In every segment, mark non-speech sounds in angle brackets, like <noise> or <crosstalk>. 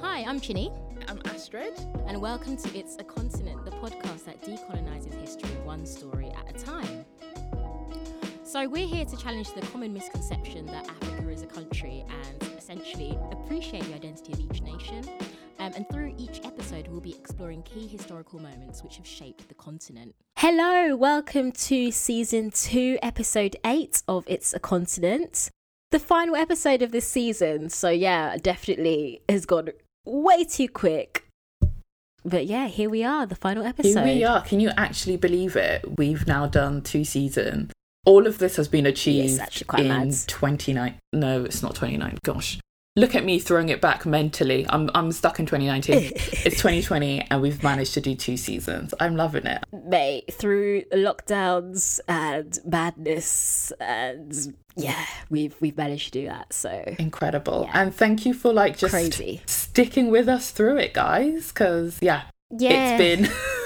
Hi, I'm Chinny, I'm Astrid. and welcome to It's a Continent, the podcast that decolonizes history one story at a time. So, we're here to challenge the common misconception that Africa is a country and essentially appreciate the identity of each nation. Um, and through each episode, we'll be exploring key historical moments which have shaped the continent. Hello, welcome to season two, episode eight of It's a Continent. The final episode of this season. So, yeah, definitely has gone way too quick. But yeah, here we are, the final episode. Here we are. Can you actually believe it? We've now done two seasons. All of this has been achieved quite in mad. 29. No, it's not 29. Gosh. Look at me throwing it back mentally. I'm I'm stuck in 2019. <laughs> it's 2020 and we've managed to do two seasons. I'm loving it. mate, through lockdowns and madness, and yeah, we've we've managed to do that. So Incredible. Yeah. And thank you for like just Crazy. sticking with us through it, guys, cuz yeah, yeah, it's been <laughs>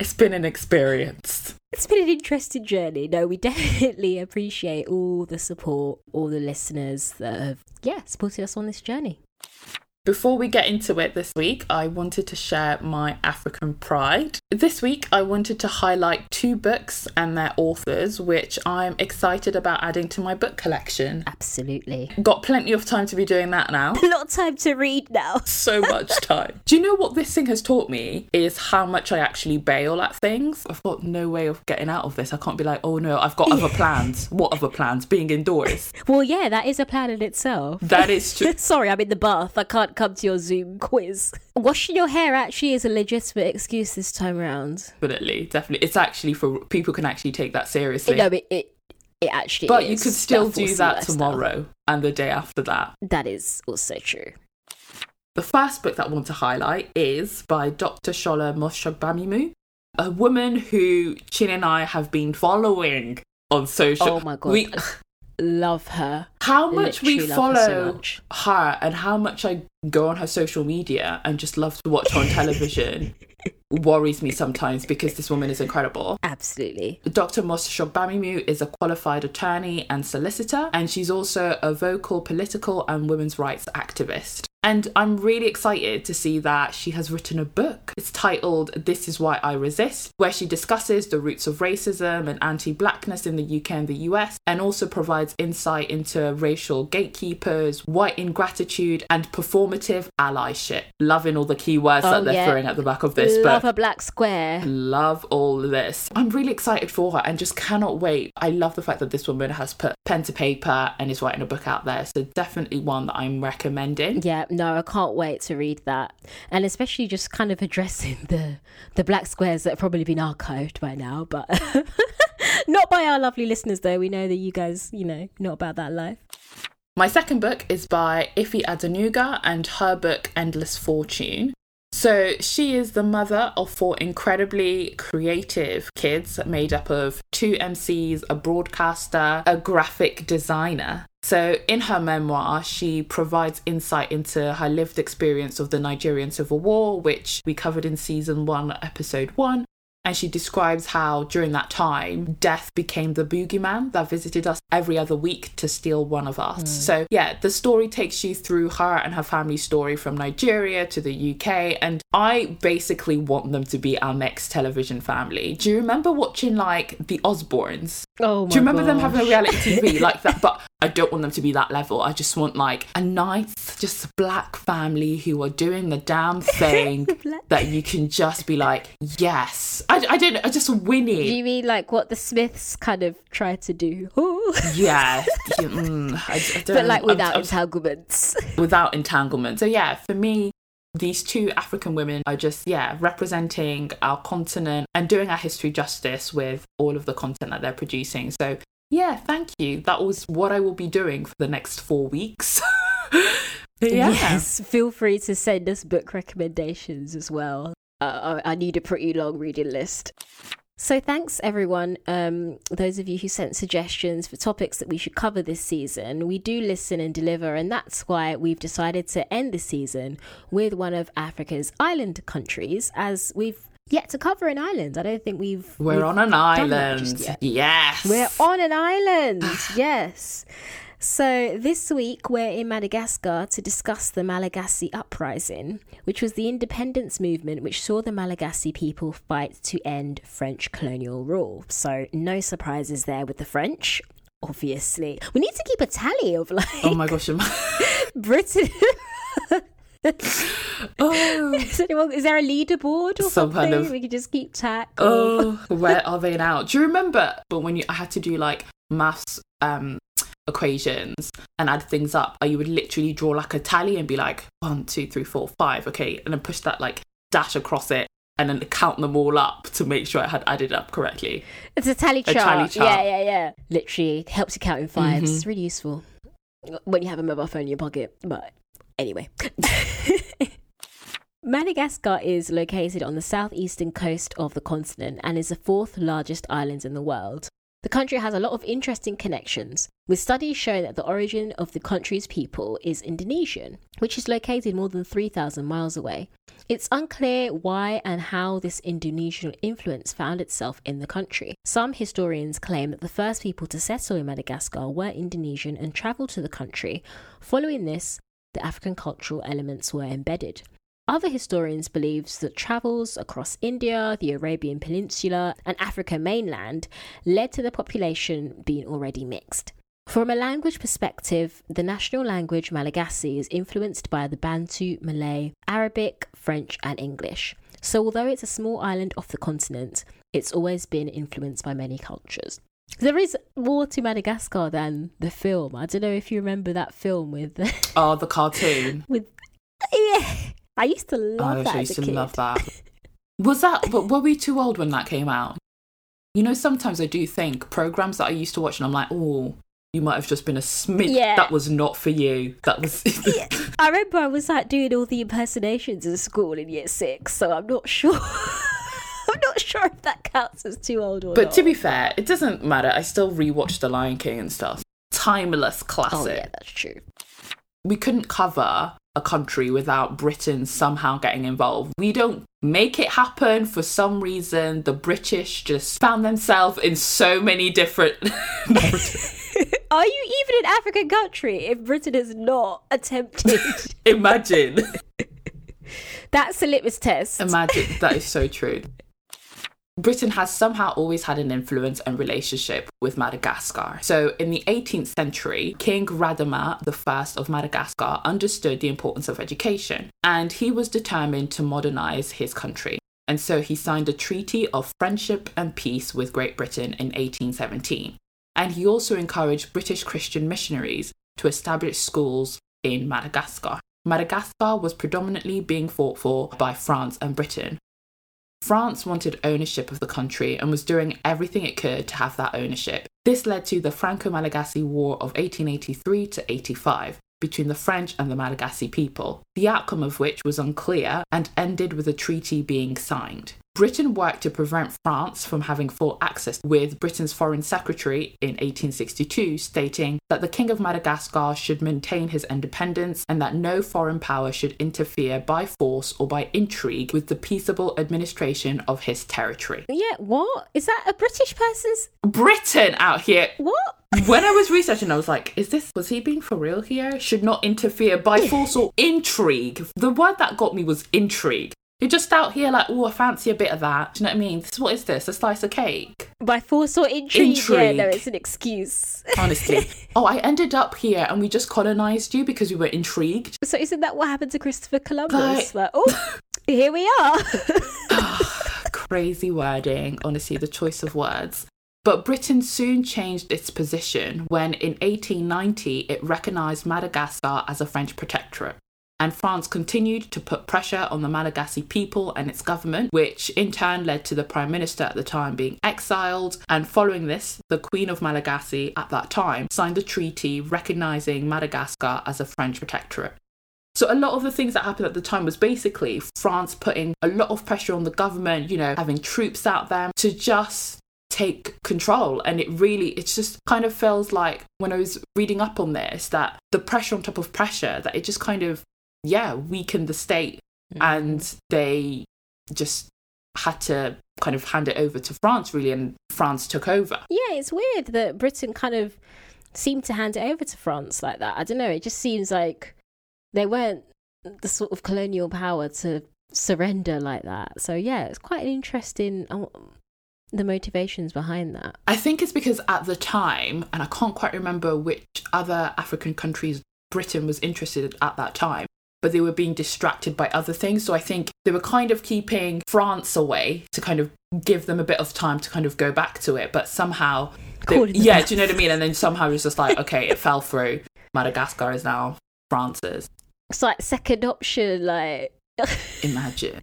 it's been an experience. it's been an interesting journey. No, we <laughs> definitely appreciate all the support, all the listeners that have yeah supported us on this journey. Before we get into it this week, I wanted to share my African pride. This week, I wanted to highlight two books and their authors, which I'm excited about adding to my book collection. Absolutely, Got plenty of time to be doing that now. a <laughs> lot of time to read now. <laughs> So much time. Do you know what this thing has taught me? Is how much I actually bail at things. I've got no way of getting out of this. I can't be like, oh no, I've got other <laughs> plans. What other plans? Being indoors. Well, yeah, that is a plan in itself. That is true. Sorry, I'm in the bath. I can't come to your Zoom quiz. Washing your hair actually is a legitimate excuse this time around. Definitely, definitely. It's actually for people can actually take that seriously. No, it it, it actually But you could still That do that lifestyle. tomorrow and the day after that. That is also true. The first book that I want to highlight is by Dr. Shola Mos-Shogbamimu, a woman who Chin and I have been following on social. Oh my God. We, <laughs> Love her. how much we Literally love her so follow much. her and how much I go on her social media and just love to watch her on television <laughs> worries me sometimes because this woman is incredible. Absolutely. Dr. Mos-Shogbamimu is a qualified attorney and solicitor, and she's also a vocal political and women's rights activist. And I'm really excited to see that she has written a book. It's titled This Is Why I Resist, where she discusses the roots of racism and anti blackness in the UK and the US, and also provides insight into racial gatekeepers, white ingratitude, and performative allyship. Loving all the keywords Oh, that they're yeah. throwing at the back of this Love a black square. love all this. I'm really excited for her and just cannot wait. I love the fact that this woman has put pen to paper and is writing a book out there. So definitely one that I'm recommending. Yeah, no, I can't wait to read that. And especially just kind of addressing <laughs> the the black squares that have probably been archived by now, but <laughs> not by our lovely listeners though. We know that you guys, you know, not about that life. My second book is by Ify Adenuga and her book Endless Fortune. So she is the mother of four incredibly creative kids made up of two MCs, a broadcaster, a graphic designer. So in her memoir, she provides insight into her lived experience of the Nigerian Civil War, which we covered in season one, episode one. And she describes how during that time, death became the boogeyman that visited us every other week to steal one of us. So, yeah, the story takes you through her and her family story from Nigeria to the UK. And I basically want them to be our next television family. Do you remember watching like The Osbournes? Oh my Do you remember them having a reality TV <laughs> like that? But I don't want them to be that level. I just want like a nice, just black family who are doing the damn <laughs> thing that you can just be like, yes. I, I don't know, I just Do winning. you mean like what the Smiths kind of tried to do? <laughs> Yeah. Mm, I, I don't but like without I'm- entanglements. <laughs> without entanglement. So yeah, for me, these two African women are just yeah representing our continent and doing our history justice with all of the content that they're producing. So yeah, thank you. That was what I will be doing for the next four weeks. <laughs> yeah. Yes, feel free to send us book recommendations as well. Uh, I I need a pretty long reading list. So thanks everyone, um, those of you who sent suggestions for topics that we should cover this season. We do listen and deliver, and that's why we've decided to end the season with one of Africa's island countries, as we've yet to cover an island. I don't think we've. We're we've on an island. Yes. We're on an island. yes. So, this week we're in Madagascar to discuss the Malagasy Uprising, which was the independence movement which saw the Malagasy people fight to end French colonial rule. So, no surprises there with the French, obviously. We need to keep a tally of like. Oh my gosh, <laughs> Britain. <laughs> oh. is, anyone, is there a leaderboard or Some something? kind of- We could just keep track. of- Oh, where are they now? Do you remember? But when you, I had to do like maths um, equations and add things up, you would literally draw like a tally and be like one, two, three, four, five, okay, and then push that like dash across it and then count them all up to make sure I had added up correctly. It's a tally A chart. tally chart. Yeah, yeah, yeah. Literally helps you count in 5s Mhm. It's really useful when you have a mobile phone in your pocket. But anyway. <laughs> Madagascar is located on the southeastern coast of the continent and is the fourth largest island in the world. The country has a lot of interesting connections, with studies showing that the origin of the country's people is Indonesian, which is located more than 3,000 miles away. It's unclear why and how this Indonesian influence found itself in the country. Some historians claim that the first people to settle in Madagascar were Indonesian and travelled to the country. Following this, the African cultural elements were embedded. Other historians believe that travels across India, the Arabian Peninsula, and Africa mainland led to the population being already mixed. From a language perspective, the national language Malagasy is influenced by the Bantu, Malay, Arabic, French, and English. So, although it's a small island off the continent, it's always been influenced by many cultures. There is more to Madagascar than the film. I don't know if you remember that film with, Oh, the cartoon. <laughs> with yeah. I used to love oh, that I as used a to kid. love that. <laughs> Was that, but were we too old when that came out? You know, sometimes I do think programs that I used to watch and I'm like, oh, you might have just been a smidge. Yeah. That was not for you. That was. <laughs> Yeah, I remember I was like doing all the impersonations in school in year six, so I'm not sure. <laughs> I'm not sure if that counts as too old or But not. to be fair, it doesn't matter. I still rewatch The Lion King and stuff. Timeless classic. oh yeah, that's true. We couldn't cover a country without Britain somehow getting involved. We don't make it happen for some reason. The British just found themselves in so many different. <laughs> <laughs> Are you even an African country if Britain is not attempted? Imagine. <laughs> that's a litmus test. Imagine. That is so true. Britain has somehow always had an influence and relationship with Madagascar. So, in the 18th century, King Radama I of Madagascar understood the importance of education, and he was determined to modernize his country. And so he signed a treaty of friendship and peace with Great Britain in 1817. And he also encouraged British Christian missionaries to establish schools in Madagascar. Madagascar was predominantly being fought for by France and Britain. France wanted ownership of the country and was doing everything it could to have that ownership. This led to the Franco Malagasy War of 1883 to 85 between the French and the Malagasy people, the outcome of which was unclear and ended with a treaty being signed. Britain worked to prevent France from having full access, with Britain's Foreign Secretary in 1862 stating that the King of Madagascar should maintain his independence and that no foreign power should interfere by force or by intrigue with the peaceable administration of his territory. Yeah, what is that? A British person's Britain out here what? when I was researching, I was like, is this, was he being for real here? Should not interfere by force or intrigue. The word that got me was intrigue. You're just out here like, oh, I fancy a bit of that. Do you know what I mean? This, what is this? A slice of cake? By force or intrigue? Yeah, no, it's an excuse. <laughs> Honestly. oh, I ended up here and we just colonized you because we were intrigued. So isn't that what happened to Christopher Columbus? Like- Like, oh, <laughs> here we are. <sighs> Crazy wording, honestly, the choice of words. But Britain soon changed its position when in 1890 it recognised Madagascar as a French protectorate. And France continued to put pressure on the Malagasy people and its government, which in turn led to the Prime Minister at the time being exiled. And following this, the Queen of Malagasy at that time signed a treaty recognising Madagascar as a French protectorate. So a lot of the things that happened at the time was basically France putting a lot of pressure on the government, you know, having troops out there to just take control and it really it just kind of feels like when I was reading up on this that the pressure on top of pressure that it just kind of yeah weakened the state and they just had to kind of hand it over to France really and France took over. Yeah, it's weird that Britain kind of seemed to hand it over to France like that. I don't know. It just seems like they weren't the sort of colonial power to surrender like that. So yeah, it's quite an interesting um, the motivations behind that. I think it's because at the time, and I can't quite remember which other African countries Britain was interested in at that time, but they were being distracted by other things. So I think they were kind of keeping France away to kind of give them a bit of time to kind of go back to it. But somehow, they, yeah, do you know what I mean? And then somehow it was just like, okay, it fell through. Madagascar is now France's. It's like second option, like. <laughs> Imagine.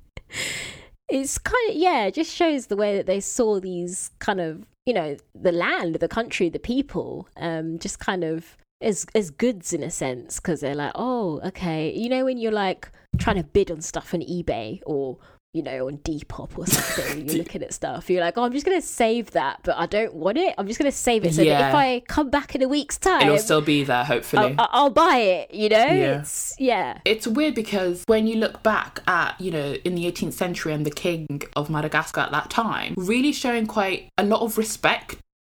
It's kind of, yeah, it just shows the way that they saw these kind of, you know, the land, the country, the people, um, just kind of as as goods in a sense because they're like oh okay. You know when you're like trying to bid on stuff on ebay or you know on depop or <laughs> something you're <laughs> looking at stuff you're like oh i'm just going to save that but i don't want it. I'm just going to save it so yeah. that if i come back in a week's time it'll still be there hopefully. I'll, I'll buy it you know? Yeah. it's yeah. It's weird because when you look back at you know in the 18th century and the king of madagascar at that time really showing quite a lot of respect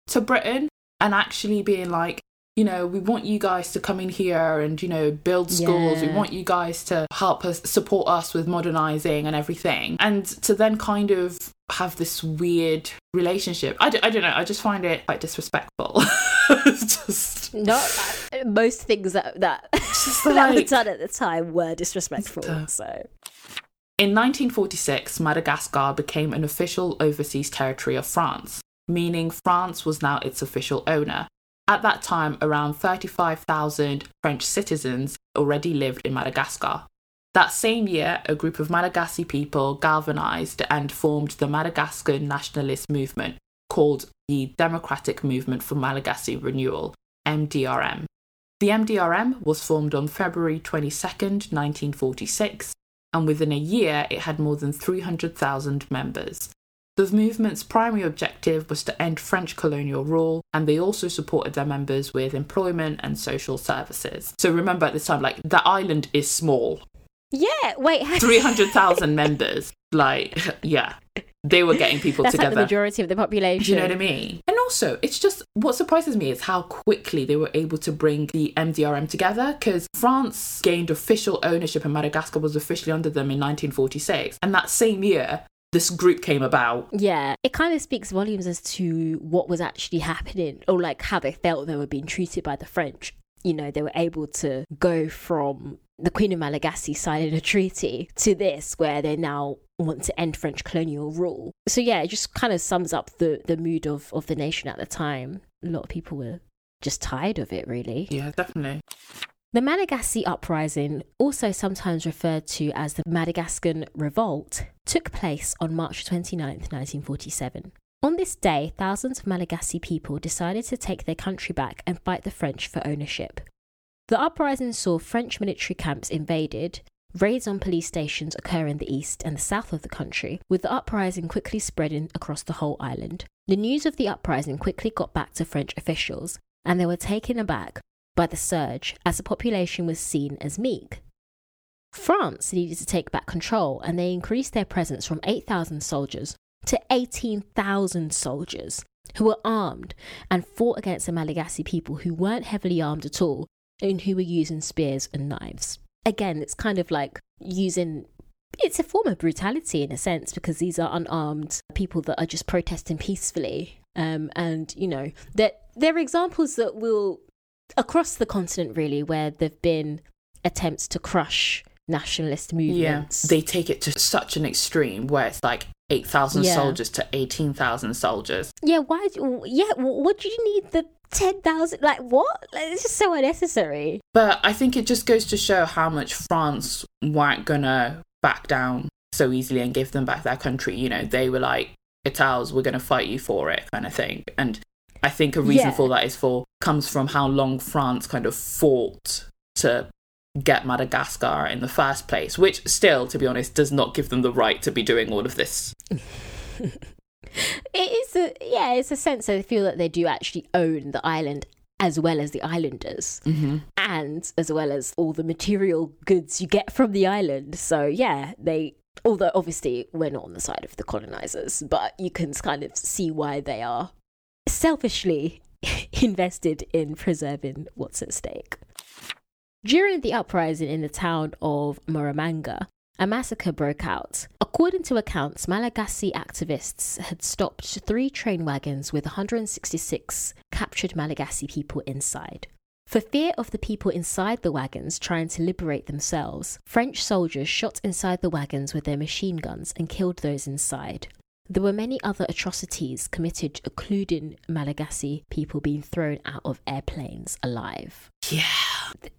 to britain and actually being like you know, we want you guys to come in here and, you know, build schools. Yeah. We want you guys to help us support us with modernizing and everything. And to then kind of have this weird relationship. I d- I don't know. I just find it quite disrespectful. <laughs> just not uh, most things that that, <laughs> like, that were done at the time were disrespectful. So. In 1946, Madagascar became an official overseas territory of France, meaning France was now its official owner. At that time, around 35,000 French citizens already lived in Madagascar. That same year, a group of Malagasy people galvanized and formed the Madagascar nationalist movement, called the Democratic Movement for Malagasy Renewal, MDRM. The MDRM was formed on February 22, 1946, and within a year it had more than 300,000 members. The movement's primary objective was to end French colonial rule, and they also supported their members with employment and social services. So remember at this time, like, the island is small. Yeah, wait. <laughs> 300,000 members. Like, yeah. They were getting people That's together. Like the majority of the population. Do you know what I mean? And also, it's just what surprises me is how quickly they were able to bring the MDRM together because France gained official ownership and Madagascar was officially under them in 1946. And that same year, this group came about. Yeah, it kind of speaks volumes as to what was actually happening or like how they felt they were being treated by the French. You know, they were able to go from the Queen of Malagasy signing a treaty to this where they now want to end French colonial rule. So yeah, it just kind of sums up the the mood of of the nation at the time. A lot of people were just tired of it really. Yeah, definitely. The Malagasy uprising, also sometimes referred to as the Madagascan Revolt, took place on March 29, 1947. On this day, thousands of Malagasy people decided to take their country back and fight the French for ownership. The uprising saw French military camps invaded, raids on police stations occur in the east and the south of the country, with the uprising quickly spreading across the whole island. The news of the uprising quickly got back to French officials, and they were taken aback by the surge as the population was seen as meek. France needed to take back control and they increased their presence from 8,000 soldiers to 18,000 soldiers who were armed and fought against the Malagasy people who weren't heavily armed at all and who were using spears and knives. Again, it's kind of like using it's a form of brutality in a sense because these are unarmed people that are just protesting peacefully. Um, and you know, that there are examples that will across the continent really where there've been attempts to crush nationalist movements. Yeah, they take it to such an extreme where it's like 8,000 yeah. soldiers to 18,000 soldiers. Yeah, why? Yeah, what do you need the 10,000? Like, what? Like, it's just so unnecessary. But I think it just goes to show how much France weren't gonna back down so easily and give them back their country. You know, they were like, Itals, we're gonna fight you for it, kind of thing. And I think a reason yeah. for that is for comes from how long France kind of fought to get Madagascar in the first place, which still, to be honest, does not give them the right to be doing all of this. <laughs> it is a yeah, it's a sense they feel that they do actually own the island as well as the islanders mm-hmm. and as well as all the material goods you get from the island. So yeah, they although obviously we're not on the side of the colonizers, but you can kind of see why they are selfishly <laughs> invested in preserving what's at stake. During the uprising in the town of Moramanga, a massacre broke out. According to accounts, Malagasy activists had stopped three train wagons with 166 captured Malagasy people inside. For fear of the people inside the wagons trying to liberate themselves, French soldiers shot inside the wagons with their machine guns and killed those inside. There were many other atrocities committed, including Malagasy people being thrown out of airplanes alive. Yeah.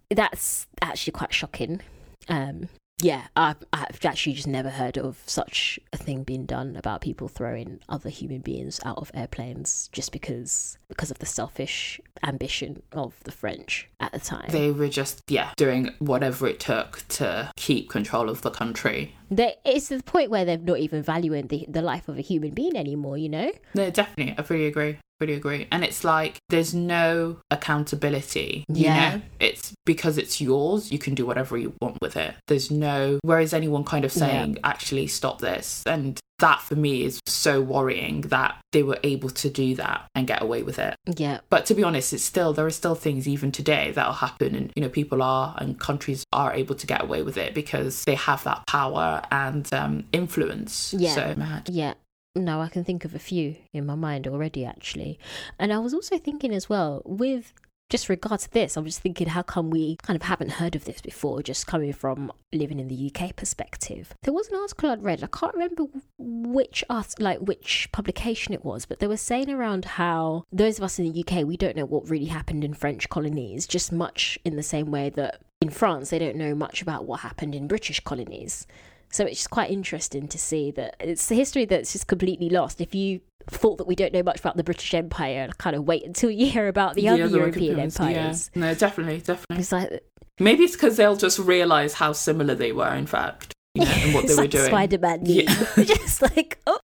That's actually quite shocking. Um, yeah, I've, I've actually just never heard of such a thing being done about people throwing other human beings out of airplanes just because because of the selfish ambition of the French at the time. They were just, yeah, doing whatever it took to keep control of the country. They, it's the point where they're not even valuing the, the life of a human being anymore, you know? No, definitely. I fully agree. Really agree. And it's like there's no accountability. You Yeah. know? It's because it's yours, you can do whatever you want with it. There's no whereas anyone kind of saying, actually stop this. And that for me is so worrying that they were able to do that and get away with it. Yeah. But to be honest, it's still there are still things even today that'll happen, and you know people are and countries are able to get away with it because they have that power and um, influence. Yeah. So mad. Yeah. No, I can think of a few in my mind already, actually. And I was also thinking as well, with just regard to this, I was just thinking, how come we kind of haven't heard of this before, just coming from living in the UK perspective? There was an article I'd read, I can't remember which art, like which publication it was, but they were saying around how those of us in the UK, we don't know what really happened in French colonies, just much in the same way that in France, they don't know much about what happened in British colonies. So it's just quite interesting to see that it's the history that's just completely lost. If you thought that we don't know much about the British Empire, kind of wait until you hear about the, other, European empires. Yeah. No, definitely, definitely. It's like, Maybe it's because they'll just realize how similar they were, in fact, you know, and what they <laughs> were like doing. Spider-Man. Yeah. <laughs> just like, oh.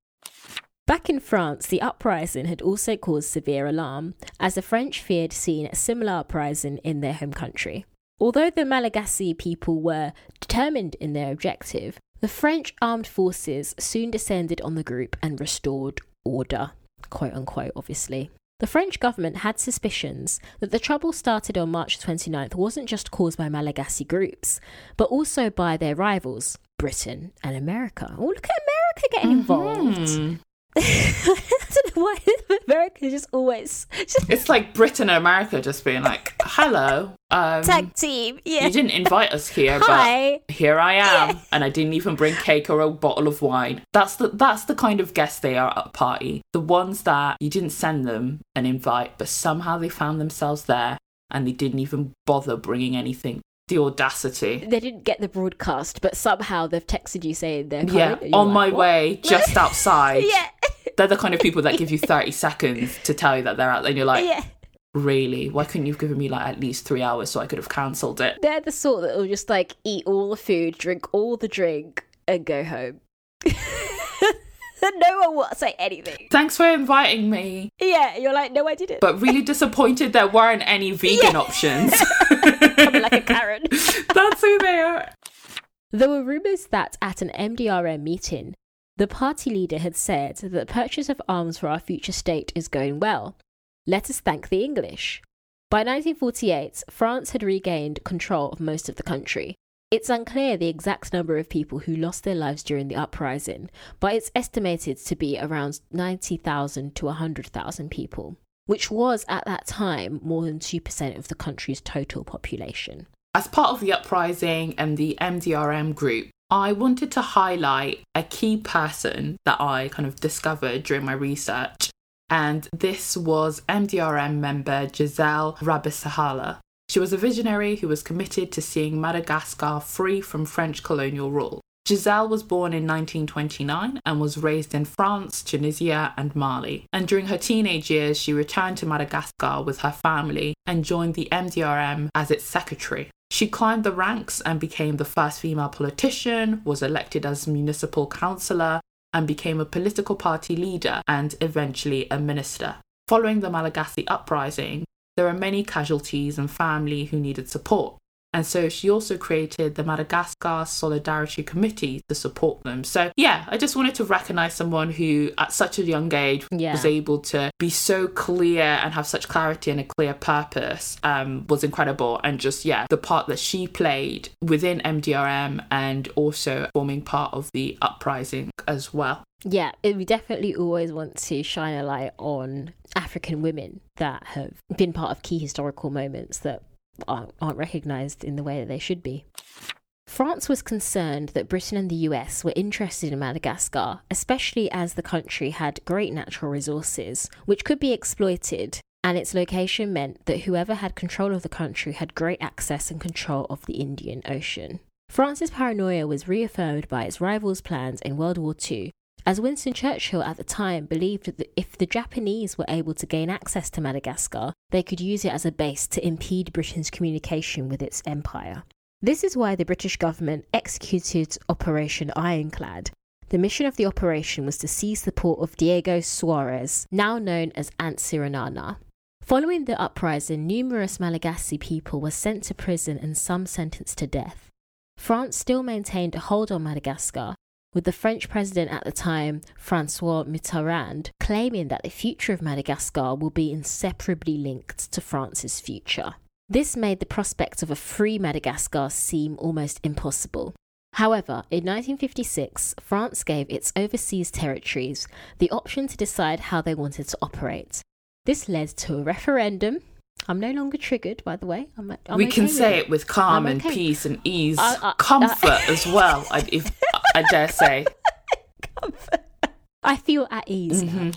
Back in France, the uprising had also caused severe alarm, as the French feared seeing a similar uprising in their home country. Although the Malagasy people were determined in their objective, the French armed forces soon descended on the group and restored order, quote unquote, obviously. The French government had suspicions that the trouble started on March 29th wasn't just caused by Malagasy groups, but also by their rivals, Britain and America. Oh, look at America getting involved. Mhm. <laughs> I don't know why <laughs> America just always just It's like Britain and America just being like, "Hello, um, tag team. Yeah. you didn't invite us here, but here I am, and I didn't even bring cake or a bottle of wine. That's the that's the kind of guests they are at a party. The ones that you didn't send them an invite, but somehow they found themselves there, and they didn't even bother bringing anything. The audacity. They didn't get the broadcast, but somehow they've texted you saying they're coming. Yeah, on like, my "What?" way, just <laughs> outside. Yeah. They're the kind of people that give you <laughs> 30 seconds to tell you that they're out there, and you're like, yeah. Really? Why couldn't you have given me like at least three hours so I could have cancelled it? They're the sort that will just like eat all the food, drink all the drink, and go home. <laughs> no one will say anything. Thanks for inviting me, Yeah, you're like, no, I didn't. but really <laughs> disappointed there weren't any vegan Yeah. options. <laughs> Coming like a Karen. That's who they are. There were rumours that at an MDRM meeting, the party leader had said that the purchase of arms for our future state is going well. Let us thank the English. By 1948, France had regained control of most of the country. It's unclear the exact number of people who lost their lives during the uprising, but it's estimated to be around 90,000 to 100,000 people, which was at that time more than 2% of the country's total population. As part of the uprising and the MDRM group, I wanted to highlight a key person that I kind of discovered during my research. And this was MDRM member Gisèle Rabesahala. She was a visionary who was committed to seeing Madagascar free from French colonial rule. Giselle was born in 1929 and was raised in France, Tunisia, and Mali. And during her teenage years, she returned to Madagascar with her family and joined the MDRM as its secretary. She climbed the ranks and became the first female politician, was elected as municipal councillor, and became a political party leader and eventually a minister. Following the Malagasy uprising, there were many casualties and family who needed support. And so she also created the Madagascar Solidarity Committee to support them. So, yeah, I just wanted to recognize someone who, at such a young age, Yeah. was able to be so clear and have such clarity and a clear purpose um, was incredible. And just, yeah, the part that she played within MDRM and also forming part of the uprising as well. Yeah, it, we definitely always want to shine a light on African women that have been part of key historical moments that aren't, aren't recognised in the way that they should be. France was concerned that Britain and the US were interested in Madagascar, especially as the country had great natural resources which could be exploited, and its location meant that whoever had control of the country had great access and control of the Indian Ocean. France's paranoia was reaffirmed by its rivals' plans in World War II, as Winston Churchill at the time believed that if the Japanese were able to gain access to Madagascar, they could use it as a base to impede Britain's communication with its empire. This is why the British government executed Operation Ironclad. The mission of the operation was to seize the port of Diego Suarez, now known as Antsiranana. Following the uprising, numerous Malagasy people were sent to prison and some sentenced to death. France still maintained a hold on Madagascar, with the French president at the time, Francois Mitterrand, claiming that the future of Madagascar will be inseparably linked to France's future. This made the prospect of a free Madagascar seem almost impossible. However, in 1956, France gave its overseas territories the option to decide how they wanted to operate. This led to a referendum. I'm no longer triggered, by the way. I'm, I'm we okay can say it with calm and peace and ease, I- I- comfort as well. I, if <laughs> I dare say, I feel at ease. Mhm.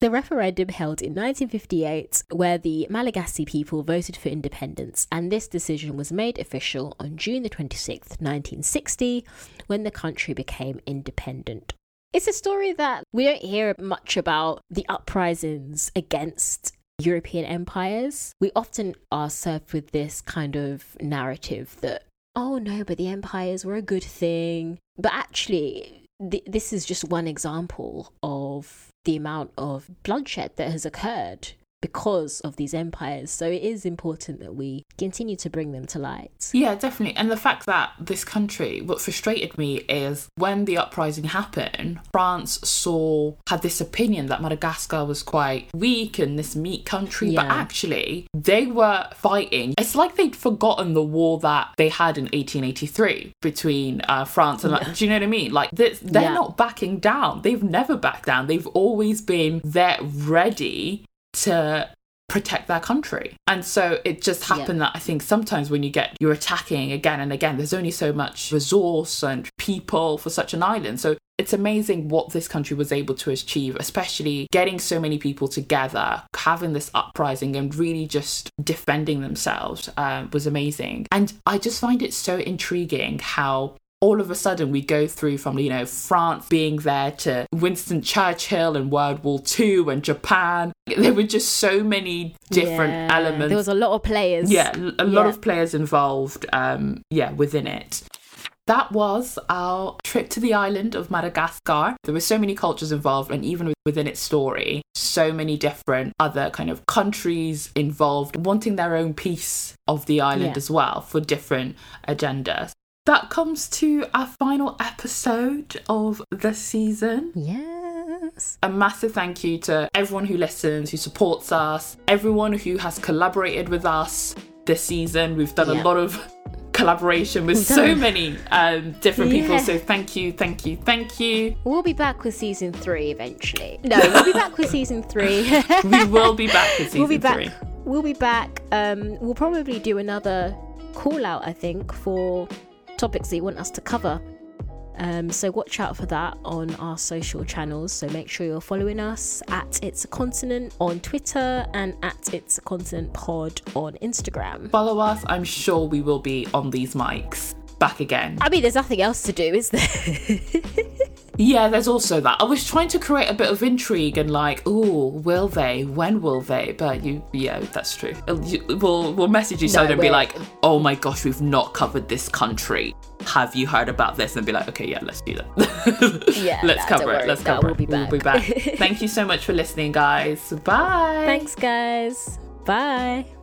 The referendum held in 1958, where the Malagasy people voted for independence, and this decision was made official on June the 26th, 1960, when the country became independent. It's a story that we don't hear much about the uprisings against European empires. We often are served with this kind of narrative that, oh no, but the empires were a good thing. But actually, th- this is just one example of the amount of bloodshed that has occurred because of these empires. So it is important that we continue to bring them to light. Yeah, definitely. And the fact that this country, what frustrated me is when the uprising happened, France saw, had this opinion that Madagascar was quite weak and this meat country, but actually they were fighting. It's like they'd forgotten the war that they had in 1883 between uh, France and, like, do you know what I mean? Like, this, they're Yeah. not backing down. They've never backed down. They've always been there ready to protect their country. And so it just happened that I think sometimes when you get you're attacking again and again, there's only so much resource and people for such an island. So it's amazing what this country was able to achieve, especially getting so many people together, having this uprising and really just defending themselves um, was amazing. And I just find it so intriguing how all of a sudden we go through from you know France being there to Winston Churchill and World War II and Japan. There were just so many different Yeah, elements. There was a lot of players. yeah, a lot Yeah. of players involved. Um, yeah, within it. That was our trip to the island of Madagascar. There were so many cultures involved, and even within its story, so many different other kind of countries involved, wanting their own piece of the island Yeah. as well for different agendas. That comes to our final episode of the season. Yes. A massive thank you to everyone who listens, who supports us, everyone who has collaborated with us this season. We've done Yeah. a lot of collaboration with so many um, different people. So thank you, thank you, thank you. We'll be back with season three eventually. <laughs> No, we'll be back with season three. <laughs> We will be back with season <laughs> we'll be back. three. We'll be back. Um, we'll probably do another call out, I think, for topics that you want us to cover. Um, so watch out for that on our social channels. So make sure you're following us at It's a Continent on Twitter and at It's a Continent Pod on Instagram. Follow us. I'm sure we will be on these mics back again. I mean, there's nothing else to do, is there? <laughs> Yeah, there's also that. I was trying to create a bit of intrigue and like, ooh, will they? When will they? But you, yeah, that's true. Uh, We'll we'll message each No, other and be like, oh my gosh, we've not covered this country. Have you heard about this? And be like, okay, yeah, let's do that. <laughs> Yeah, let's cover it. Let's cover we'll it. be We'll be back. Thank you so much for listening, guys. Bye. <laughs> Thanks, guys. Bye.